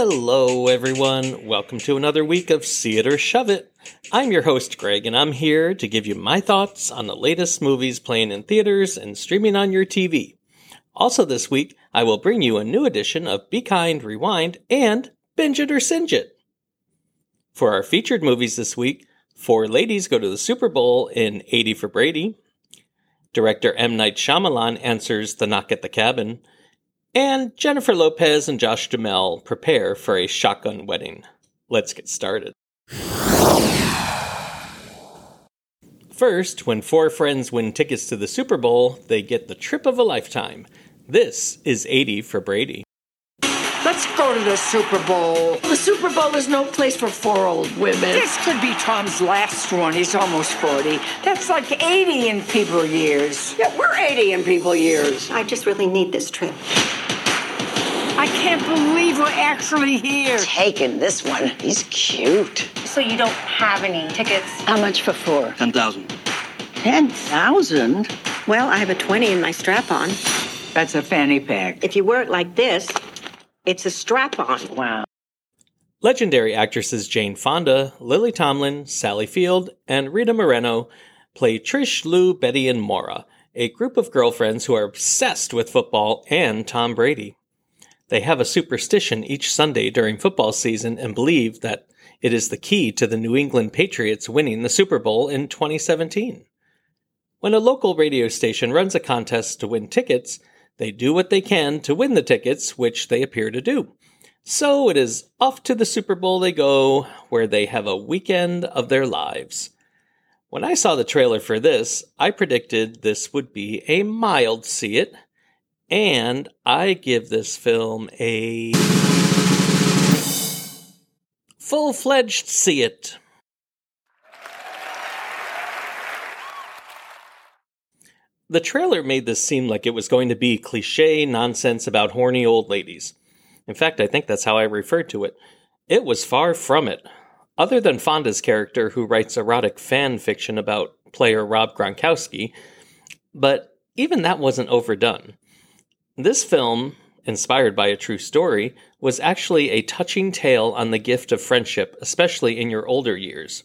Hello, everyone. Welcome to another week of See It or Shove It. I'm your host, Greg, and I'm here to give you my thoughts on the latest movies playing in theaters and streaming on your TV. Also, this week, I will bring you a new edition of Be Kind, Rewind, and Binge It or Singe It. For our featured movies this week, four ladies go to the Super Bowl in 80 for Brady. Director M. Night Shyamalan answers the knock at the cabin. And Jennifer Lopez and Josh Duhamel prepare for a shotgun wedding. Let's get started. First, when four friends win tickets to the Super Bowl, they get the trip of a lifetime. This is 80 for Brady. Let's go to the Super Bowl. The Super Bowl is no place for four old women. This could be Tom's last one. He's almost 40. That's like 80 in people years. Yeah, we're 80 in people years. I just really need this trip. I can't believe we're actually here. Taking this one. He's cute. So you don't have any tickets? How much for four? 10,000. 10,000? Well, I have a 20 in my strap on. That's a fanny pack. If you wear it like this, it's a strap on. Wow. Legendary actresses Jane Fonda, Lily Tomlin, Sally Field, and Rita Moreno play Trish, Lou, Betty, and Maura, a group of girlfriends who are obsessed with football and Tom Brady. They have a superstition each Sunday during football season and believe that it is the key to the New England Patriots winning the Super Bowl in 2017. When a local radio station runs a contest to win tickets, they do what they can to win the tickets, which they appear to do. So it is off to the Super Bowl they go, where they have a weekend of their lives. When I saw the trailer for this, I predicted this would be a mild see it, and I give this film a full fledged see it. The trailer made this seem like it was going to be cliche nonsense about horny old ladies. In fact, I think that's how I referred to it. It was far from it. Other than Fonda's character, who writes erotic fan fiction about player Rob Gronkowski, but even that wasn't overdone. This film, inspired by a true story, was actually a touching tale on the gift of friendship, especially in your older years.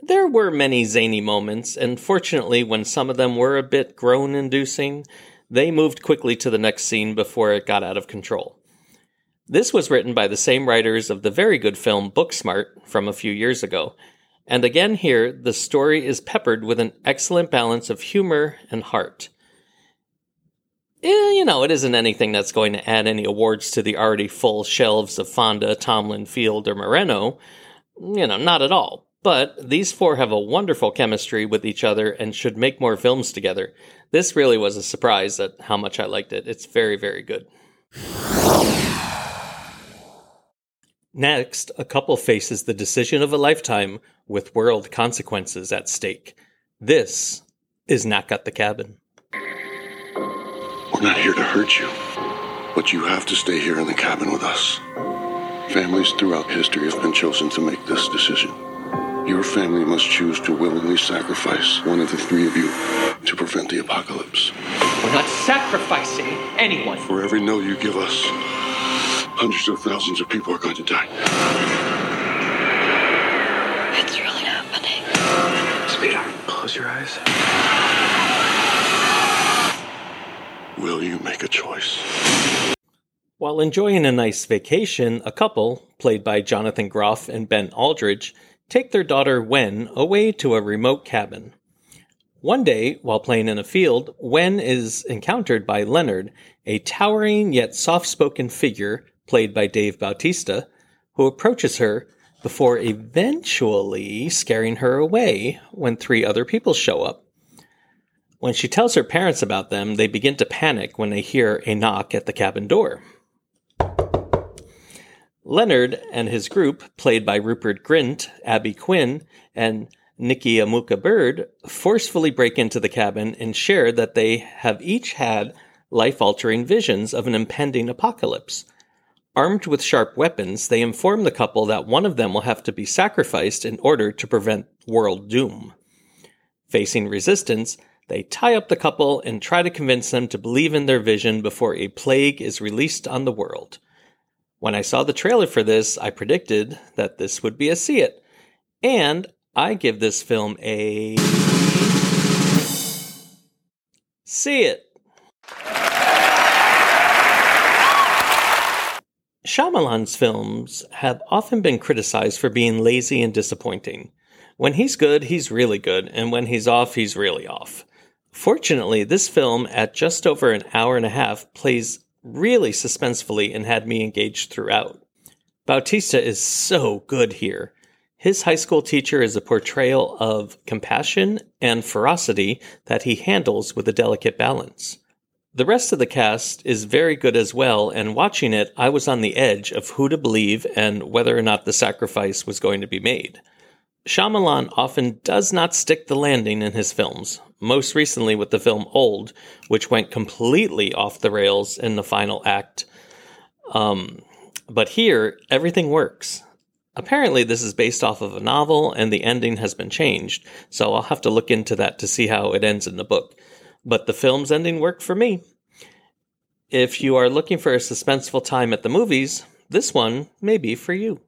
There were many zany moments, and fortunately, when some of them were a bit groan inducing, they moved quickly to the next scene before it got out of control. This was written by the same writers of the very good film Booksmart from a few years ago, and again here, the story is peppered with an excellent balance of humor and heart. Eh, you know, it isn't anything that's going to add any awards to the already full shelves of Fonda, Tomlin, Field, or Moreno. You know, not at all. But these four have a wonderful chemistry with each other and should make more films together. This really was a surprise at how much I liked it. It's very, very good. Next, a couple faces the decision of a lifetime with world consequences at stake. This is Knock at the Cabin. We're not here to hurt you, but you have to stay here in the cabin with us. Families throughout history have been chosen to make this decision. Your family must choose to willingly sacrifice one of the three of you to prevent the apocalypse. We're not sacrificing anyone. For every no you give us, hundreds of thousands of people are going to die. It's really happening. Sweetheart, close your eyes. Will you make a choice? While enjoying a nice vacation, a couple, played by Jonathan Groff and Ben Aldridge, take their daughter Wen away to a remote cabin. One day, while playing in a field, Wen is encountered by Leonard, a towering yet soft spoken figure played by Dave Bautista, who approaches her before eventually scaring her away when three other people show up. When she tells her parents about them, they begin to panic when they hear a knock at the cabin door. Leonard and his group, played by Rupert Grint, Abby Quinn, and Nikki Amuka Bird, forcefully break into the cabin and share that they have each had life altering visions of an impending apocalypse. Armed with sharp weapons, they inform the couple that one of them will have to be sacrificed in order to prevent world doom. Facing resistance, they tie up the couple and try to convince them to believe in their vision before a plague is released on the world. When I saw the trailer for this, I predicted that this would be a see it. And I give this film a see it. Shyamalan's films have often been criticized for being lazy and disappointing. When he's good, he's really good, and when he's off, he's really off. Fortunately, this film, at just over an hour and a half, plays really suspensefully and had me engaged throughout. Bautista is so good here. His high school teacher is a portrayal of compassion and ferocity that he handles with a delicate balance. The rest of the cast is very good as well, and watching it, I was on the edge of who to believe and whether or not the sacrifice was going to be made. Shyamalan often does not stick the landing in his films, most recently with the film Old, which went completely off the rails in the final act. Um, but here, everything works. Apparently, this is based off of a novel, and the ending has been changed, so I'll have to look into that to see how it ends in the book but the film's ending worked for me. If you are looking for a suspenseful time at the movies, this one may be for you.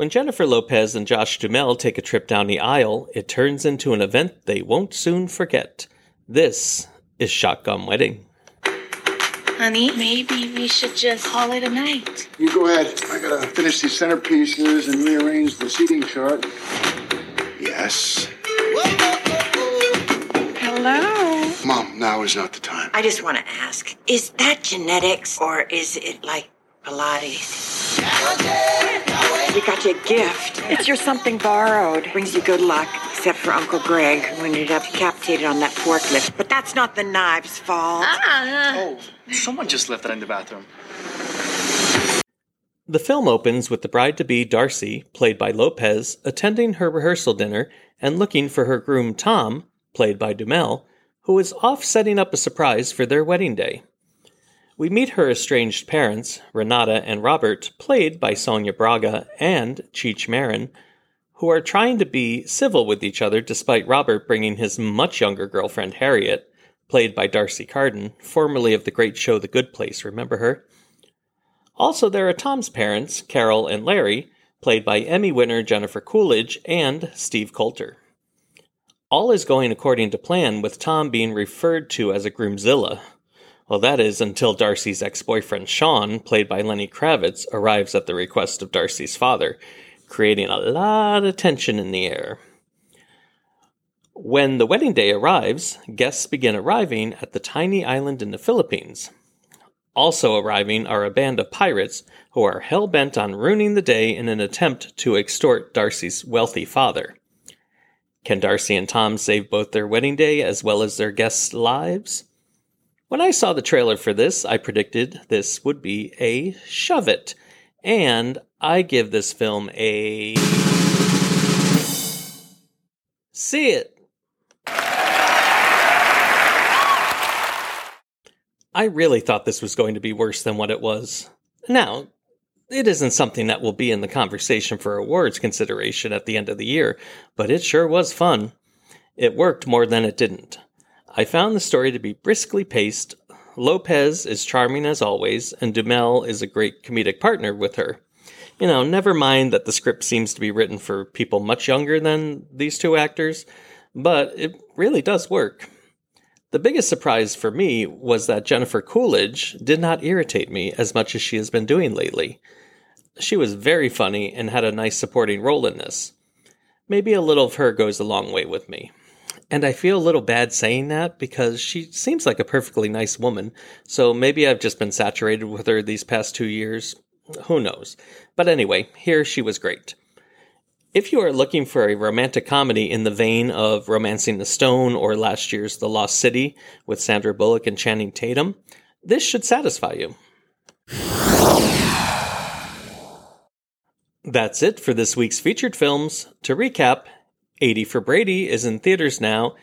When Jennifer Lopez and Josh Duhamel take a trip down the aisle, it turns into an event they won't soon forget. This is Shotgun Wedding. Honey, maybe we should just call it a night. You go ahead. I gotta finish these centerpieces and rearrange the seating chart. Yes. Hello. Mom, now is not the time. I just want to ask is that genetics or is it like Pilates? We got you a gift. It's your something borrowed. Brings you good luck, except for Uncle Greg, who ended up decapitated on that forklift. But that's not the knives' fault. Uh-huh. Oh, someone just left that in the bathroom. The film opens with the bride to be Darcy, played by Lopez, attending her rehearsal dinner and looking for her groom Tom, played by Duhamel, who is off setting up a surprise for their wedding day. We meet her estranged parents, Renata and Robert, played by Sonia Braga and Cheech Marin, who are trying to be civil with each other despite Robert bringing his much younger girlfriend Harriet, played by D'Arcy Carden, formerly of the great show The Good Place, remember her? Also, there are Tom's parents, Carol and Larry, played by Emmy winner Jennifer Coolidge and Steve Coulter. All is going according to plan, with Tom being referred to as a groomzilla. Well, that is until Darcy's ex boyfriend Sean, played by Lenny Kravitz, arrives at the request of Darcy's father, creating a lot of tension in the air. When the wedding day arrives, guests begin arriving at the tiny island in the Philippines. Also arriving are a band of pirates who are hell bent on ruining the day in an attempt to extort Darcy's wealthy father. Can Darcy and Tom save both their wedding day as well as their guests' lives? When I saw the trailer for this, I predicted this would be a shove it, and I give this film a. See it. I really thought this was going to be worse than what it was. Now, it isn't something that will be in the conversation for awards consideration at the end of the year, but it sure was fun. It worked more than it didn't. I found the story to be briskly paced. Lopez is charming as always, and Duhamel is a great comedic partner with her. You know, never mind that the script seems to be written for people much younger than these two actors, but it really does work. The biggest surprise for me was that Jennifer Coolidge did not irritate me as much as she has been doing lately. She was very funny and had a nice supporting role in this. Maybe a little of her goes a long way with me. And I feel a little bad saying that because she seems like a perfectly nice woman, so maybe I've just been saturated with her these past two years. Who knows? But anyway, here she was great. If you are looking for a romantic comedy in the vein of Romancing the Stone or last year's The Lost City with Sandra Bullock and Channing Tatum, this should satisfy you. That's it for this week's featured films. To recap, 80 for Brady is in theaters now,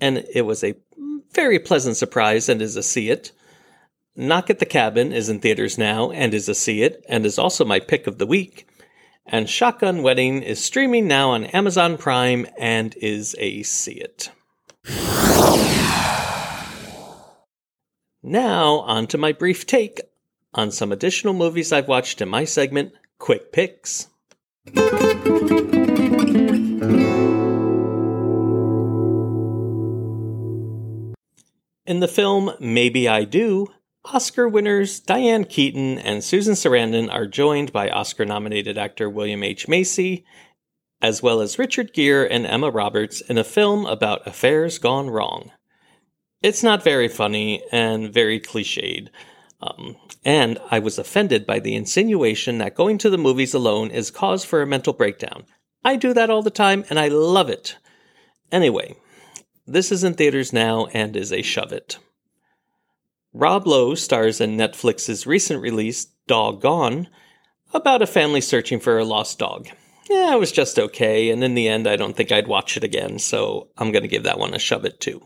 and it was a very pleasant surprise and is a see it. Knock at the Cabin is in theaters now and is a see it, and is also my pick of the week and Shotgun Wedding is streaming now on Amazon Prime and is a see it. Now, on to my brief take on some additional movies I've watched in my segment, Quick Picks. In the film Maybe I Do, Oscar winners Diane Keaton and Susan Sarandon are joined by Oscar nominated actor William H. Macy, as well as Richard Gere and Emma Roberts in a film about affairs gone wrong. It's not very funny and very cliched. Um, and I was offended by the insinuation that going to the movies alone is cause for a mental breakdown. I do that all the time and I love it. Anyway, this is in theaters now and is a shove it. Rob Lowe stars in Netflix's recent release, Dog Gone, about a family searching for a lost dog. Yeah, it was just okay, and in the end, I don't think I'd watch it again, so I'm going to give that one a shove it too.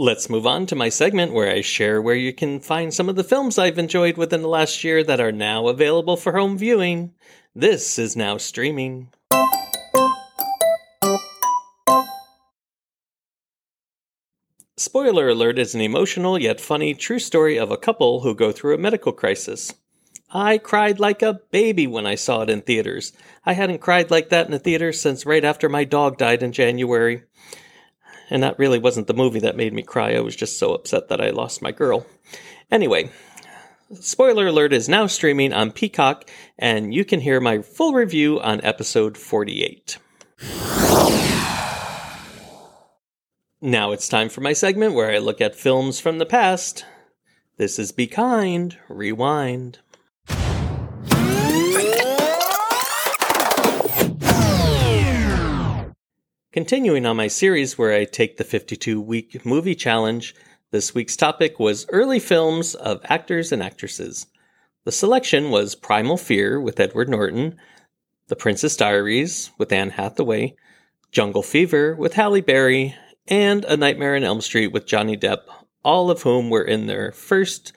Let's move on to my segment where I share where you can find some of the films I've enjoyed within the last year that are now available for home viewing. This is now streaming. Spoiler alert is an emotional yet funny true story of a couple who go through a medical crisis. I cried like a baby when I saw it in theaters. I hadn't cried like that in a theater since right after my dog died in January. And that really wasn't the movie that made me cry. I was just so upset that I lost my girl. Anyway, spoiler alert is now streaming on Peacock, and you can hear my full review on episode 48. Now it's time for my segment where I look at films from the past. This is Be Kind, Rewind. Continuing on my series where I take the 52 week movie challenge, this week's topic was early films of actors and actresses. The selection was Primal Fear with Edward Norton, The Princess Diaries with Anne Hathaway, Jungle Fever with Halle Berry, and A Nightmare on Elm Street with Johnny Depp, all of whom were in their first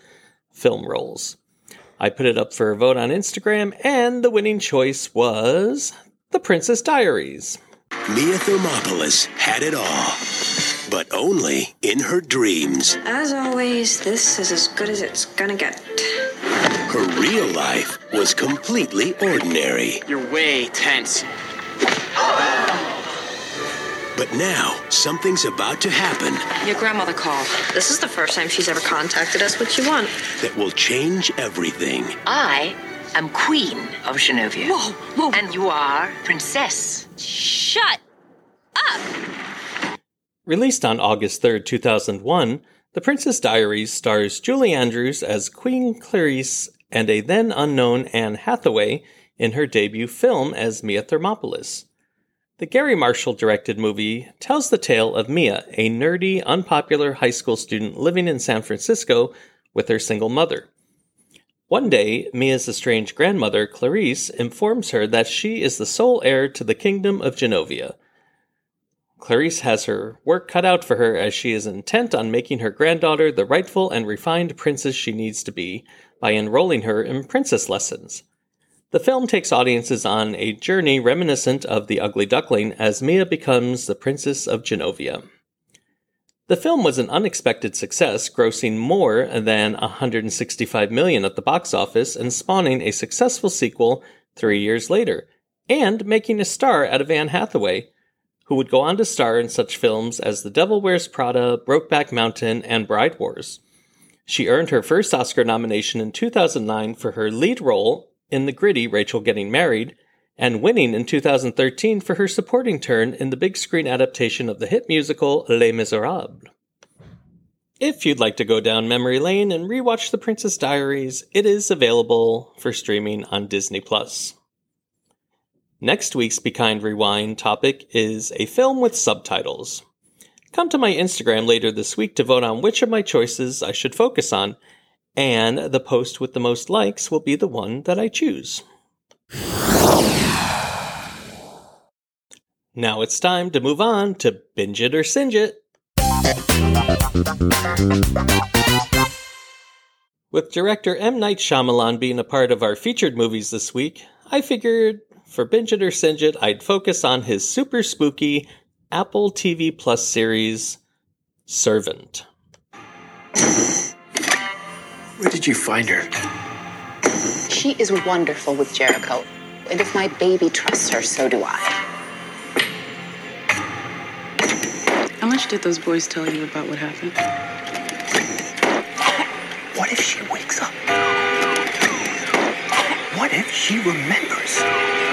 film roles. I put it up for a vote on Instagram, and the winning choice was The Princess Diaries. Mia Thermopolis had it all, but only in her dreams. As always, this is as good as it's gonna get. Her real life was completely ordinary. You're way tense. But now, something's about to happen Your grandmother called. This is the first time she's ever contacted us. What you want? that will change everything. I am Queen of Genovia. Whoa, whoa. And you are Princess. Shut up! Released on August 3rd, 2001, The Princess Diaries stars Julie Andrews as Queen Clarisse and a then unknown Anne Hathaway in her debut film as Mia Thermopolis. The Garry Marshall directed movie tells the tale of Mia, a nerdy, unpopular high school student living in San Francisco with her single mother. One day, Mia's estranged grandmother, Clarisse, informs her that she is the sole heir to the kingdom of Genovia. Clarisse has her work cut out for her as she is intent on making her granddaughter the rightful and refined princess she needs to be by enrolling her in princess lessons. The film takes audiences on a journey reminiscent of The Ugly Duckling as Mia becomes the Princess of Genovia. The film was an unexpected success, grossing more than 165 million at the box office and spawning a successful sequel 3 years later, and making a star out of Anne Hathaway, who would go on to star in such films as The Devil Wears Prada, Brokeback Mountain, and Bride Wars. She earned her first Oscar nomination in 2009 for her lead role in the gritty Rachel Getting Married, and winning in 2013 for her supporting turn in the big screen adaptation of the hit musical Les Miserables. If you'd like to go down memory lane and rewatch The Princess Diaries, it is available for streaming on Disney Plus. Next week's Be Kind Rewind topic is a film with subtitles. Come to my Instagram later this week to vote on which of my choices I should focus on, and the post with the most likes will be the one that I choose. Now it's time to move on to Binge It or Singe It. With director M. Night Shyamalan being a part of our featured movies this week, I figured for Binge It or Singe It, I'd focus on his super spooky Apple TV Plus series, Servant. Where did you find her? She is wonderful with Jericho. And if my baby trusts her, so do I. How much did those boys tell you about what happened? What if she wakes up? What if she remembers?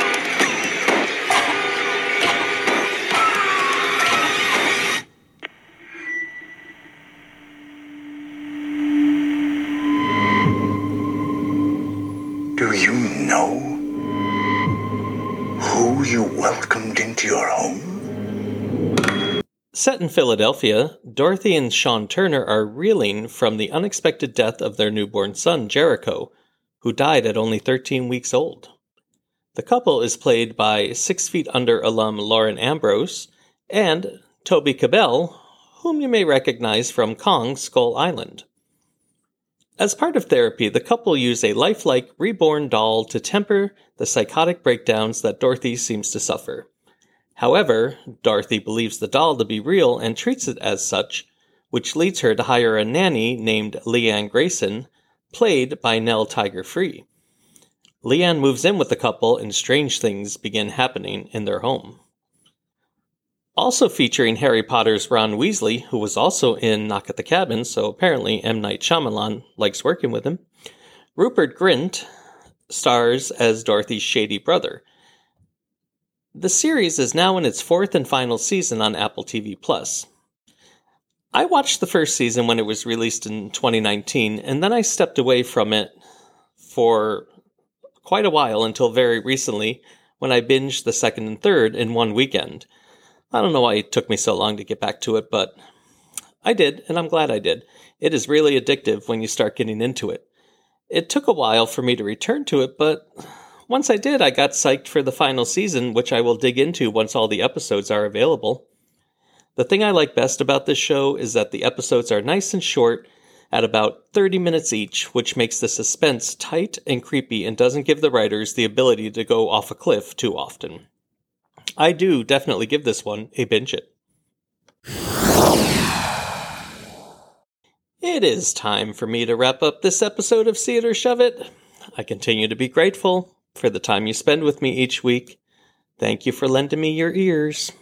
Set in Philadelphia, Dorothy and Sean Turner are reeling from the unexpected death of their newborn son, Jericho, who died at only 13 weeks old. The couple is played by Six Feet Under alum Lauren Ambrose and Toby Kebbell, whom you may recognize from Kong Skull Island. As part of therapy, the couple use a lifelike reborn doll to temper the psychotic breakdowns that Dorothy seems to suffer. However, Dorothy believes the doll to be real and treats it as such, which leads her to hire a nanny named Leanne Grayson, played by Nell Tiger Free. Leanne moves in with the couple and strange things begin happening in their home. Also featuring Harry Potter's Ron Weasley, who was also in Knock at the Cabin, so apparently M. Night Shyamalan likes working with him. Rupert Grint stars as Dorothy's shady brother. The series is now in its fourth and final season on Apple TV Plus. I watched the first season when it was released in 2019, and then I stepped away from it for quite a while until very recently when I binged the second and third in one weekend. I don't know why it took me so long to get back to it, but I did, and I'm glad I did. It is really addictive when you start getting into it. It took a while for me to return to it, but once I did, I got psyched for the final season, which I will dig into once all the episodes are available. The thing I like best about this show is that the episodes are nice and short, at about 30 minutes each, which makes the suspense tight and creepy and doesn't give the writers the ability to go off a cliff too often. I do definitely give this one a binge it. It is time for me to wrap up this episode of or Shove It. I continue to be grateful for the time you spend with me each week. Thank you for lending me your ears.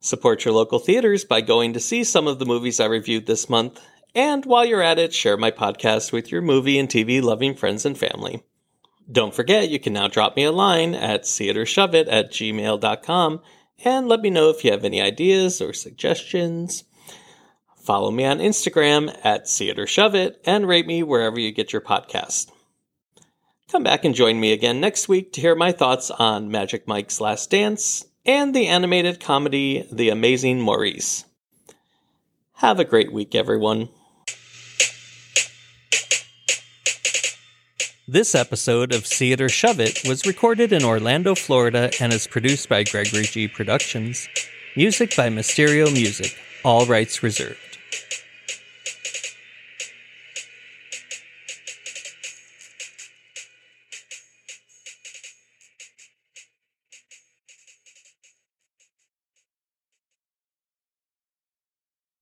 Support your local theaters by going to see some of the movies I reviewed this month. And while you're at it, share my podcast with your movie and TV loving friends and family. Don't forget, you can now drop me a line at seeitorshoveit at gmail.com and let me know if you have any ideas or suggestions. Follow me on Instagram at seeitorshoveit and rate me wherever you get your podcast. Come back and join me again next week to hear my thoughts on Magic Mike's Last Dance and the animated comedy The Amazing Maurice. Have a great week, everyone. This episode of See It or Shove It was recorded in Orlando, Florida, and is produced by Gregory G. Productions. Music by Mysterio Music, all rights reserved.